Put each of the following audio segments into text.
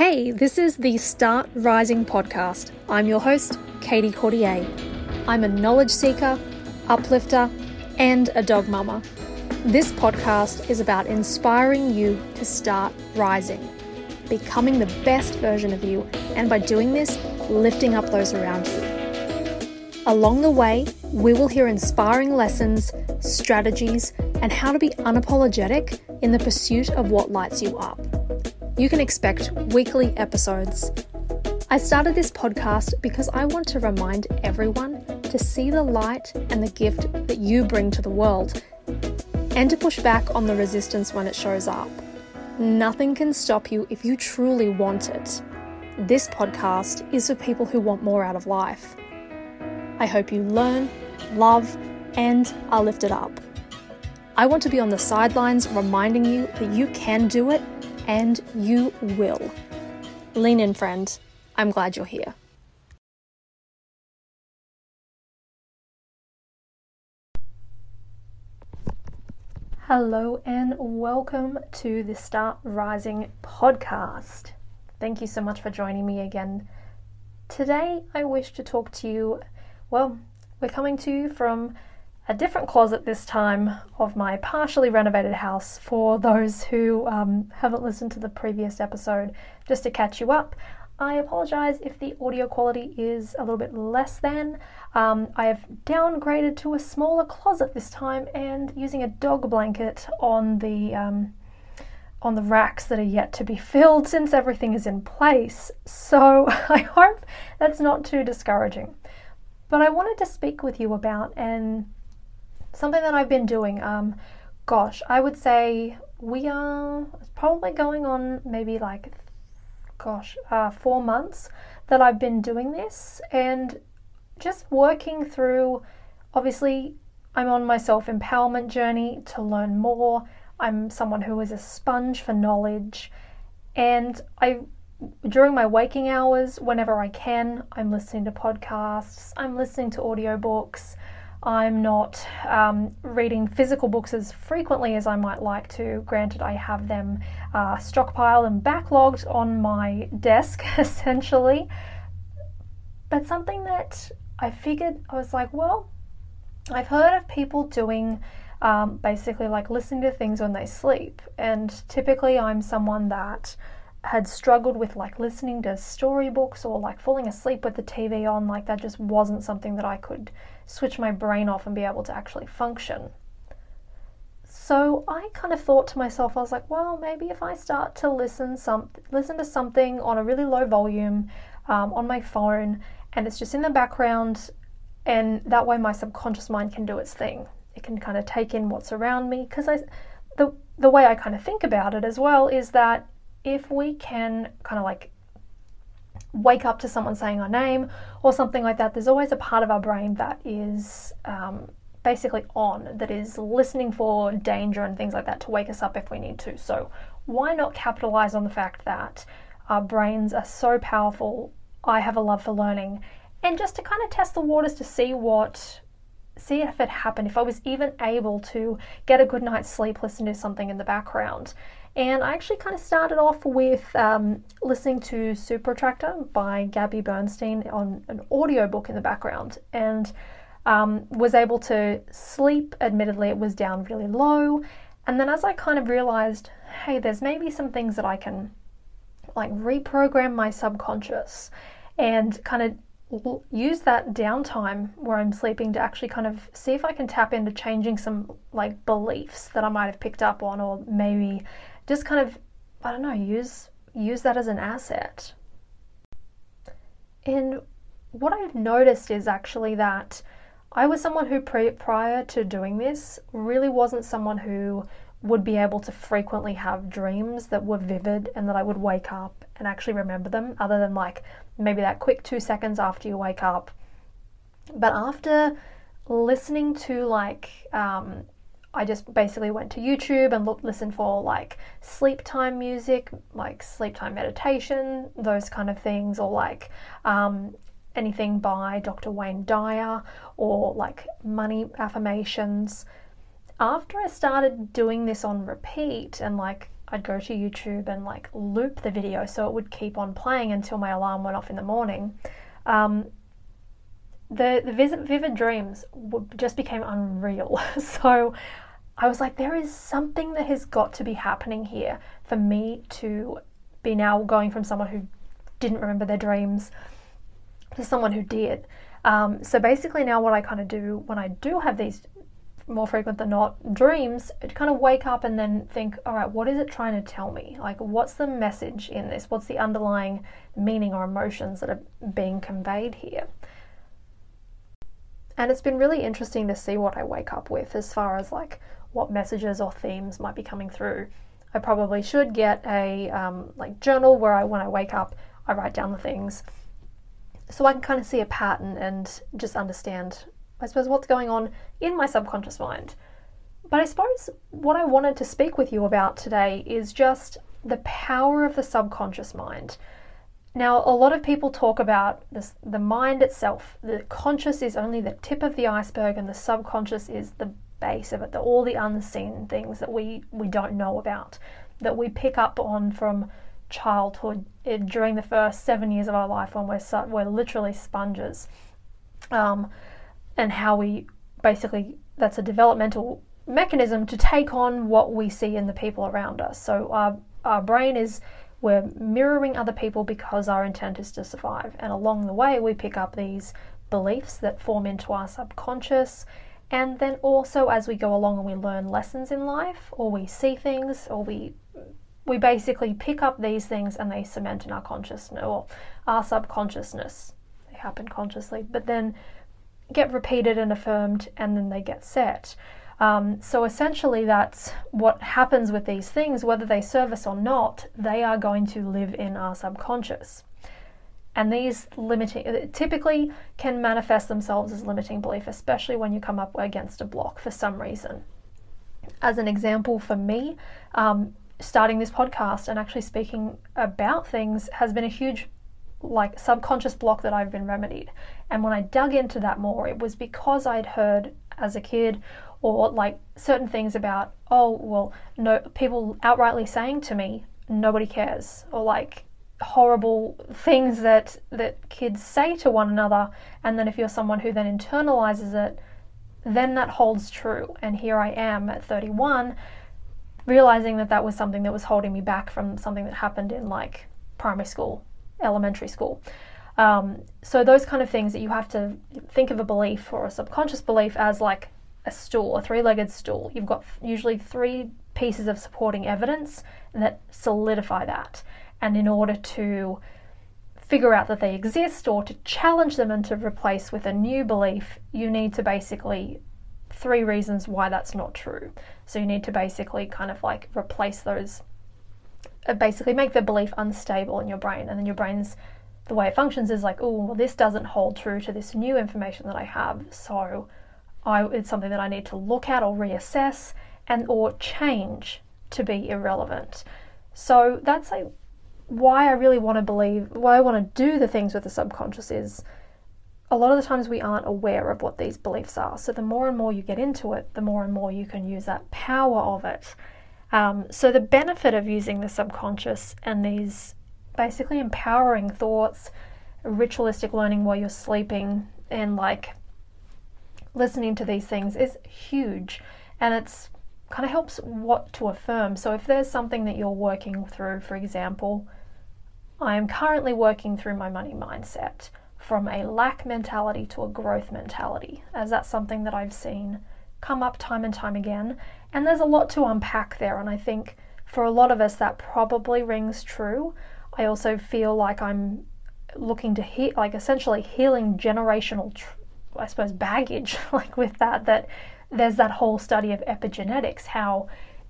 Hey, this is the Start Rising podcast. I'm your host, Caiti Courtier. I'm a knowledge seeker, uplifter, and a dog mama. This podcast is about inspiring you to start rising, becoming the best version of you, and by doing this, lifting up those around you. Along the way, we will hear inspiring lessons, strategies, and how to be unapologetic in the pursuit of what lights you up. You can expect weekly episodes. I started this podcast because I want to remind everyone to see the light and the gift that you bring to the world and to push back on the resistance when it shows up. Nothing can stop you if you truly want it. This podcast is for people who want more out of life. I hope you learn, love, and are lifted up. I want to be on the sidelines reminding you that you can do it and you will. Lean in, friend. I'm glad you're here. Hello, and welcome to the Start Rising podcast. Thank you so much for joining me again. Today, I wish to talk to you. Well, we're coming to you from a different closet this time of my partially renovated house for those who um, haven't listened to the previous episode. Just to catch you up, I apologize if the audio quality is a little bit less than. Um, I have downgraded to a smaller closet this time and using a dog blanket on the um, on the racks that are yet to be filled since everything is in place. So I hope that's not too discouraging. But I wanted to speak with you about and something that I've been doing. Um, gosh, I would say we are probably going on maybe like, gosh, uh, four months that I've been doing this and just working through. Obviously, I'm on my self empowerment journey to learn more. I'm someone who is a sponge for knowledge, and I during my waking hours, whenever I can, I'm listening to podcasts, I'm listening to audiobooks, I'm not um, reading physical books as frequently as I might like to. Granted, I have them uh, stockpiled and backlogged on my desk essentially. But something that I figured, I was like, well, I've heard of people doing um, basically like listening to things when they sleep. And typically, I'm someone that had struggled with like listening to storybooks or like falling asleep with the TV on. Like, that just wasn't something that I could switch my brain off and be able to actually function. So I kind of thought to myself, I was like, well, maybe if I start to listen some listen to something on a really low volume um, on my phone, and it's just in the background, and that way my subconscious mind can do its thing. It can kind of take in what's around me because I, the the way I kind of think about it as well is that if we can kind of like wake up to someone saying our name or something like that, there's always a part of our brain that is um, basically on, that is listening for danger and things like that to wake us up if we need to. So, why not capitalize on the fact that our brains are so powerful? I have a love for learning, and just to kind of test the waters to see what see if it happened, if I was even able to get a good night's sleep listening to something in the background. And I actually kind of started off with um, listening to Super Attractor by Gabby Bernstein on an audiobook in the background and um, was able to sleep. Admittedly, it was down really low. And then as I kind of realized, hey, there's maybe some things that I can like reprogram my subconscious and kind of use that downtime where I'm sleeping to actually kind of see if I can tap into changing some like beliefs that I might have picked up on or maybe just kind of I don't know use use that as an asset. And what I've noticed is actually that I was someone who pre- prior to doing this really wasn't someone who would be able to frequently have dreams that were vivid and that I would wake up and actually remember them, other than like maybe that quick two seconds after you wake up. But after listening to like um, I just basically went to YouTube and looked, listened for like sleep time music, like sleep time meditation, those kind of things, or like um, anything by Dr. Wayne Dyer or like money affirmations. After I started doing this on repeat and like I'd go to YouTube and like loop the video so it would keep on playing until my alarm went off in the morning. Um, the the vivid, vivid dreams just became unreal. so I was like, there is something that has got to be happening here for me to be now going from someone who didn't remember their dreams to someone who did. Um, so basically, now what I kind of do when I do have these more frequent than not dreams, to kind of wake up and then think, all right, what is it trying to tell me? Like, what's the message in this? What's the underlying meaning or emotions that are being conveyed here? And it's been really interesting to see what I wake up with as far as like what messages or themes might be coming through. I probably should get a um, like journal where I when I wake up I write down the things so I can kind of see a pattern and just understand I suppose what's going on in my subconscious mind. But I suppose what I wanted to speak with you about today is just the power of the subconscious mind. Now, a lot of people talk about this, the mind itself. The conscious is only the tip of the iceberg, and the subconscious is the base of it, the, all the unseen things that we, we don't know about, that we pick up on from childhood eh, during the first seven years of our life when we're, we're literally sponges. Um, and how we basically, that's a developmental mechanism to take on what we see in the people around us. So our, our brain is, we're mirroring other people because our intent is to survive. And along the way, we pick up these beliefs that form into our subconscious and then also as we go along and we learn lessons in life or we see things or we we basically pick up these things and they cement in our consciousness or our subconsciousness. They happen consciously, but then get repeated and affirmed and then they get set. Um, so essentially, that's what happens with these things, whether they serve us or not, they are going to live in our subconscious. And these limiting uh, typically can manifest themselves as limiting belief, especially when you come up against a block for some reason. As an example, for me, um, starting this podcast and actually speaking about things has been a huge like subconscious block that I've been remedied. And when I dug into that more, it was because I'd heard as a kid or like certain things about, oh, well, no people outrightly saying to me, nobody cares, or like horrible things that that kids say to one another. And then if you're someone who then internalizes it then that holds true. And here I am at 31 realizing that that was something that was holding me back from something that happened in like primary school elementary school. Um, so those kind of things that you have to think of a belief or a subconscious belief as like a stool a three-legged stool. You've got usually three pieces of supporting evidence that solidify that. And in order to figure out that they exist or to challenge them and to replace with a new belief, you need to basically three reasons why that's not true. So you need to basically kind of like replace those, uh, basically make the belief unstable in your brain, and then your brain's the way it functions is like, oh, well, this doesn't hold true to this new information that I have, so I, it's something that I need to look at or reassess and or change to be irrelevant. So that's why I really want to believe, why I want to do the things with the subconscious is a lot of the times we aren't aware of what these beliefs are. So the more and more you get into it, the more and more you can use that power of it. Um, so the benefit of using the subconscious and these basically empowering thoughts, ritualistic learning while you're sleeping, and like listening to these things is huge. And it's kind of helps what to affirm. So if there's something that you're working through, for example, I am currently working through my money mindset from a lack mentality to a growth mentality, as that's something that I've seen come up time and time again. And there's a lot to unpack there, and I think for a lot of us that probably rings true. I also feel like I'm looking to heal, like essentially healing generational, tr- I suppose, baggage, like with that, that there's that whole study of epigenetics, how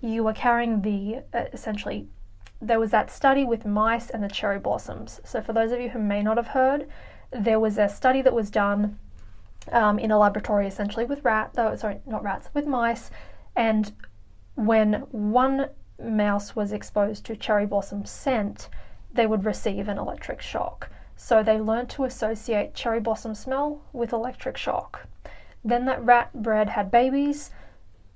you are carrying the uh, essentially there was that study with mice and the cherry blossoms. So, for those of you who may not have heard, there was a study that was done um, in a laboratory essentially with rats, oh, sorry, not rats, with mice. And when one mouse was exposed to cherry blossom scent, they would receive an electric shock. So, they learned to associate cherry blossom smell with electric shock. Then that rat bred had babies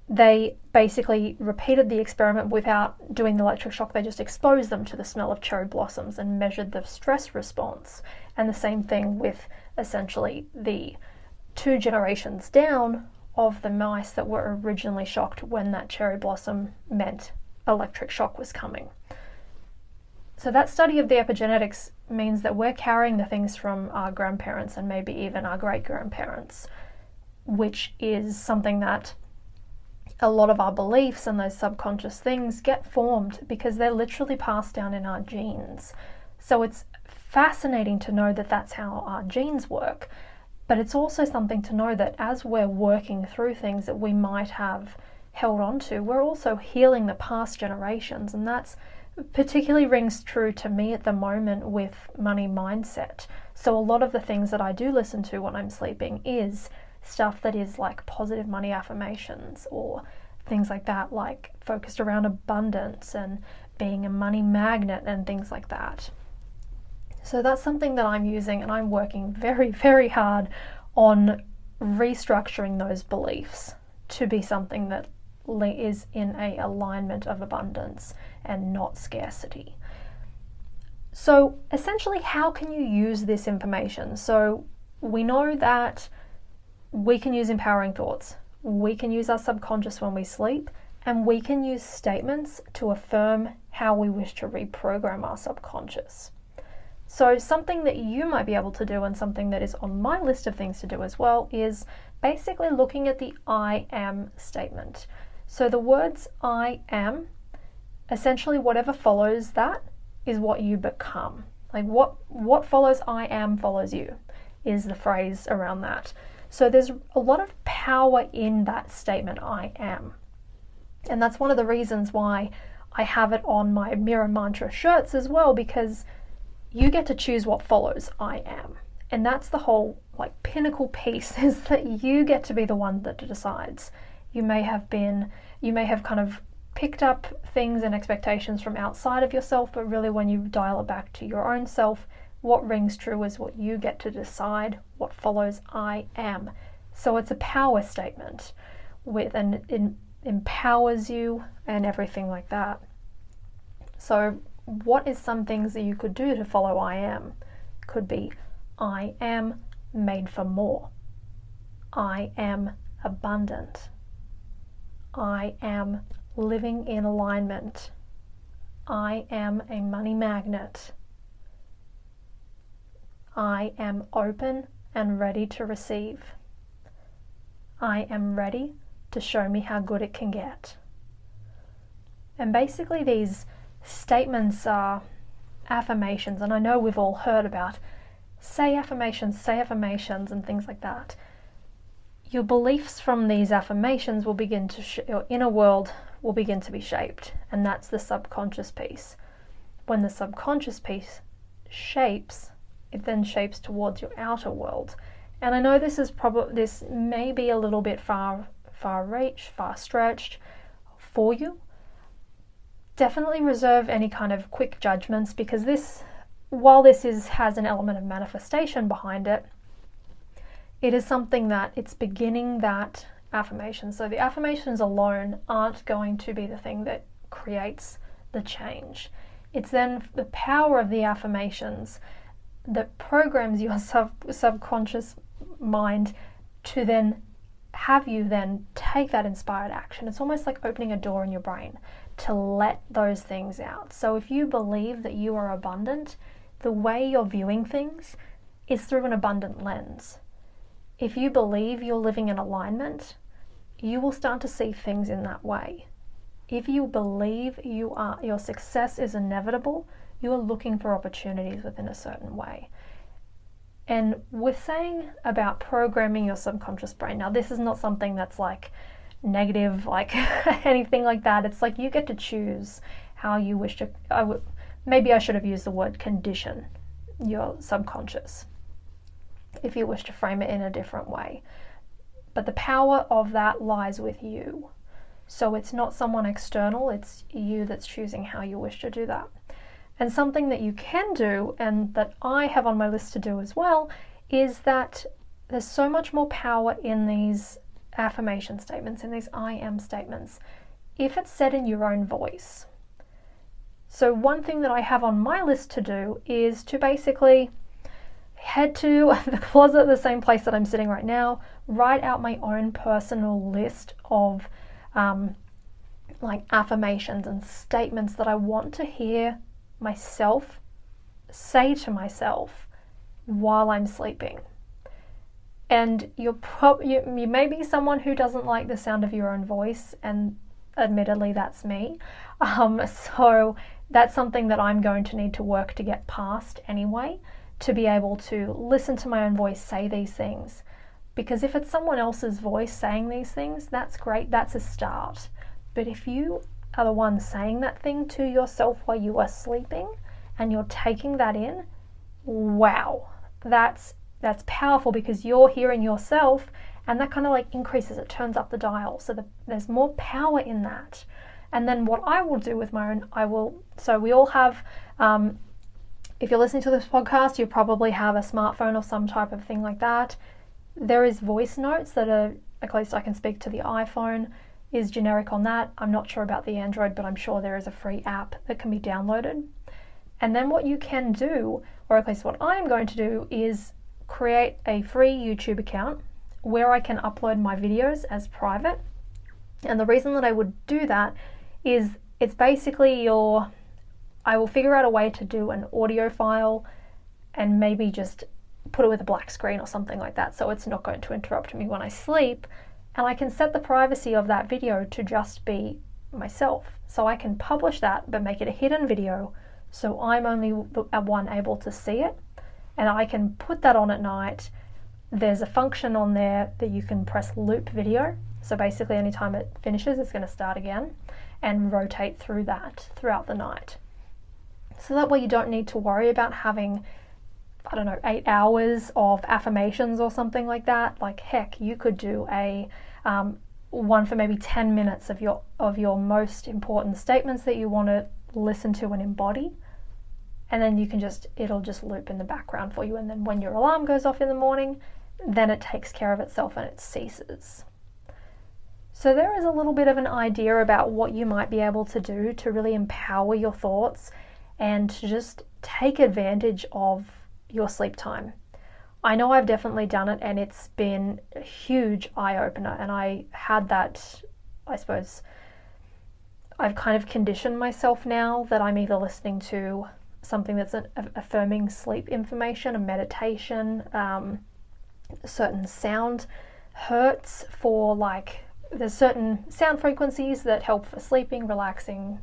they basically repeated the experiment without doing the electric shock. They just exposed them to the smell of cherry blossoms and measured the stress response. And the same thing with essentially the two generations down of the mice that were originally shocked when that cherry blossom meant electric shock was coming. So, that study of the epigenetics means that we're carrying the things from our grandparents and maybe even our great grandparents, which is something that a lot of our beliefs and those subconscious things get formed because they're literally passed down in our genes. So, it's fascinating to know that that's how our genes work. But it's also something to know that as we're working through things that we might have held on to, we're also healing the past generations. And that's particularly rings true to me at the moment with money mindset. So, a lot of the things that I do listen to when I'm sleeping is stuff that is like positive money affirmations or things like that, like focused around abundance and being a money magnet and things like that. So, that's something that I'm using, and I'm working very, very hard on restructuring those beliefs to be something that is in a alignment of abundance and not scarcity. So, essentially, how can you use this information? So, we know that we can use empowering thoughts, we can use our subconscious when we sleep, and we can use statements to affirm how we wish to reprogram our subconscious. So, something that you might be able to do, and something that is on my list of things to do as well, is basically looking at the I am statement. So, the words I am essentially whatever follows that is what you become. Like what what follows I am follows you is the phrase around that. So there's a lot of power in that statement I am. And that's one of the reasons why I have it on my mirror mantra shirts as well because you get to choose what follows I am. And that's the whole like pinnacle piece is that you get to be the one that decides. You may have been you may have kind of picked up things and expectations from outside of yourself, but really when you dial it back to your own self, what rings true is what you get to decide, what follows I am. So it's a power statement with and it empowers you and everything like that. So what is some things that you could do to follow I am? Could be I am made for more. I am abundant. I am living in alignment. I am a money magnet. I am open and ready to receive. I am ready to show me how good it can get. And basically, these statements are affirmations, and I know we've all heard about say affirmations, say affirmations, and things like that. Your beliefs from these affirmations will begin to, sh- your inner world will begin to be shaped, and that's the subconscious piece. When the subconscious piece shapes, it then shapes towards your outer world. And I know this is probably this may be a little bit far far reach, far stretched for you. Definitely reserve any kind of quick judgments because this while this is has an element of manifestation behind it, it is something that it's beginning that affirmation. So the affirmations alone aren't going to be the thing that creates the change. It's then the power of the affirmations that programs your sub- subconscious mind to then have you then take that inspired action. It's almost like opening a door in your brain to let those things out. So if you believe that you are abundant, the way you're viewing things is through an abundant lens. If you believe you're living in alignment, you will start to see things in that way. If you believe you are your success is inevitable, you are looking for opportunities within a certain way. And we're saying about programming your subconscious brain, now this is not something that's like negative, like anything like that. It's like you get to choose how you wish to. Maybe I should have used the word condition your subconscious if you wish to frame it in a different way. But the power of that lies with you. So it's not someone external, it's you that's choosing how you wish to do that. And something that you can do, and that I have on my list to do as well, is that there's so much more power in these affirmation statements, in these I am statements, if it's said in your own voice. So, one thing that I have on my list to do is to basically head to the closet, the same place that I'm sitting right now, write out my own personal list of um, like affirmations and statements that I want to hear myself say to myself while I'm sleeping. And you're prob- you, you may be someone who doesn't like the sound of your own voice, and admittedly, that's me. Um, so that's something that I'm going to need to work to get past anyway, to be able to listen to my own voice say these things. Because if it's someone else's voice saying these things, that's great, that's a start. But if you are the one saying that thing to yourself while you are sleeping and you're taking that in, wow, that's that's powerful because you're hearing yourself and that kind of like increases it turns up the dial so the, there's more power in that and then what i will do with my own i will so we all have um, if you're listening to this podcast you probably have a smartphone or some type of thing like that. There is voice notes that are at least i can speak to the iphone is generic on that. I'm not sure about the android but i'm sure there is a free app that can be downloaded. And then what you can do or at least what i'm going to do is create a free YouTube account where I can upload my videos as private. And the reason that I would do that is it's basically your I will figure out a way to do an audio file and maybe just put it with a black screen or something like that so it's not going to interrupt me when I sleep. And I can set the privacy of that video to just be myself. So I can publish that but make it a hidden video so I'm only the one able to see it and I can put that on at night. There's a function on there that you can press loop video. So basically, anytime it finishes, it's going to start again and rotate through that throughout the night. So that way, you don't need to worry about having, I don't know, eight hours of affirmations or something like that. Like, heck, you could do a um, one for maybe 10 minutes of your of your most important statements that you want to listen to and embody. And then you can just it'll just loop in the background for you. And then when your alarm goes off in the morning then it takes care of itself and it ceases. So there is a little bit of an idea about what you might be able to do to really empower your thoughts and to just take advantage of your sleep time. I know I've definitely done it and it's been a huge eye opener and I had that I suppose I've kind of conditioned myself now that I'm either listening to something that's affirming sleep information, a meditation, um, certain sound hertz for like there's certain sound frequencies that help for sleeping, relaxing,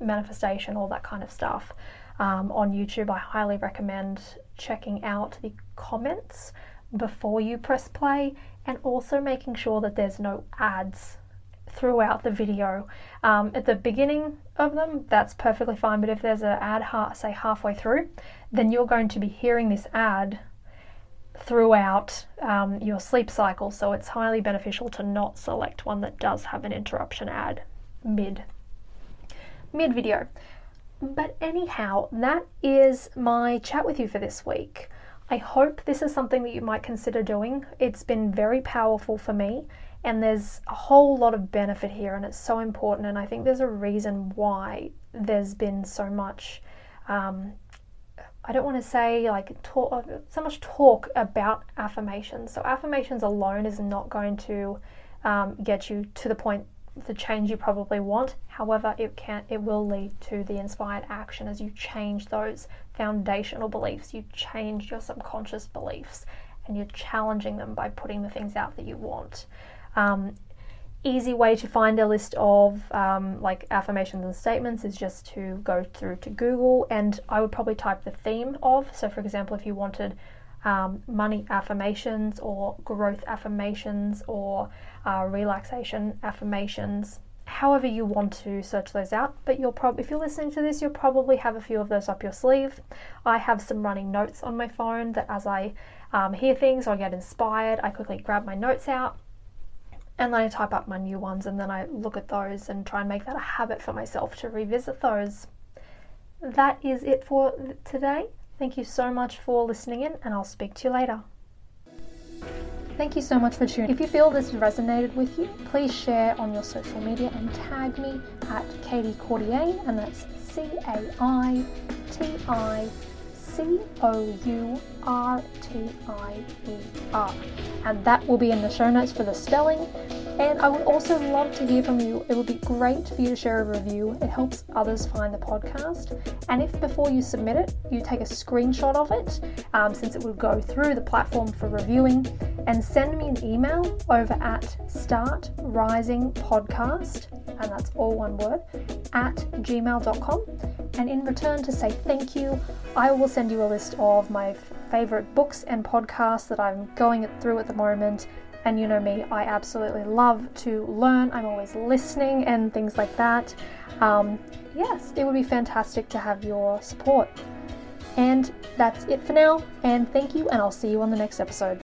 manifestation, all that kind of stuff. Um, on YouTube, I highly recommend checking out the comments before you press play and also making sure that there's no ads throughout the video. Um, at the beginning of them, that's perfectly fine, but if there's an ad, ha- say halfway through, then you're going to be hearing this ad throughout um, your sleep cycle. So it's highly beneficial to not select one that does have an interruption ad mid mid video. But anyhow, that is my chat with you for this week. I hope this is something that you might consider doing. It's been very powerful for me and there's a whole lot of benefit here, and it's so important. And I think there's a reason why there's been so much. Um, I don't want to say like talk, so much talk about affirmations. So affirmations alone is not going to um, get you to the point, the change you probably want. However, it can, it will lead to the inspired action as you change those foundational beliefs. You change your subconscious beliefs, and you're challenging them by putting the things out that you want. Um, easy way to find a list of um, like affirmations and statements is just to go through to Google and I would probably type the theme of. So, for example, if you wanted um, money affirmations or growth affirmations or uh, relaxation affirmations, however you want to search those out. But you'll probably, if you're listening to this, you'll probably have a few of those up your sleeve. I have some running notes on my phone that as I um, hear things or get inspired, I quickly grab my notes out and then I type up my new ones and then I look at those and try and make that a habit for myself to revisit those. That is it for today. Thank you so much for listening in, and I'll speak to you later. Thank you so much for tuning. If you feel this resonated with you, please share on your social media and tag me at Caiti Courtier, and that's C A I T I C O U R T I E R. And that will be in the show notes for the spelling. And I would also love to hear from you. It would be great for you to share a review. It helps others find the podcast. And if before you submit it, you take a screenshot of it, um, since it would go through the platform for reviewing, and send me an email over at startrisingpodcast, and that's all one word, at gmail.com. And in return to say thank you, I will send you a list of my favorite books and podcasts that I'm going through at the moment and you know me, I absolutely love to learn. I'm always listening and things like that. Um, yes, it would be fantastic to have your support. And that's it for now. And thank you, and I'll see you on the next episode.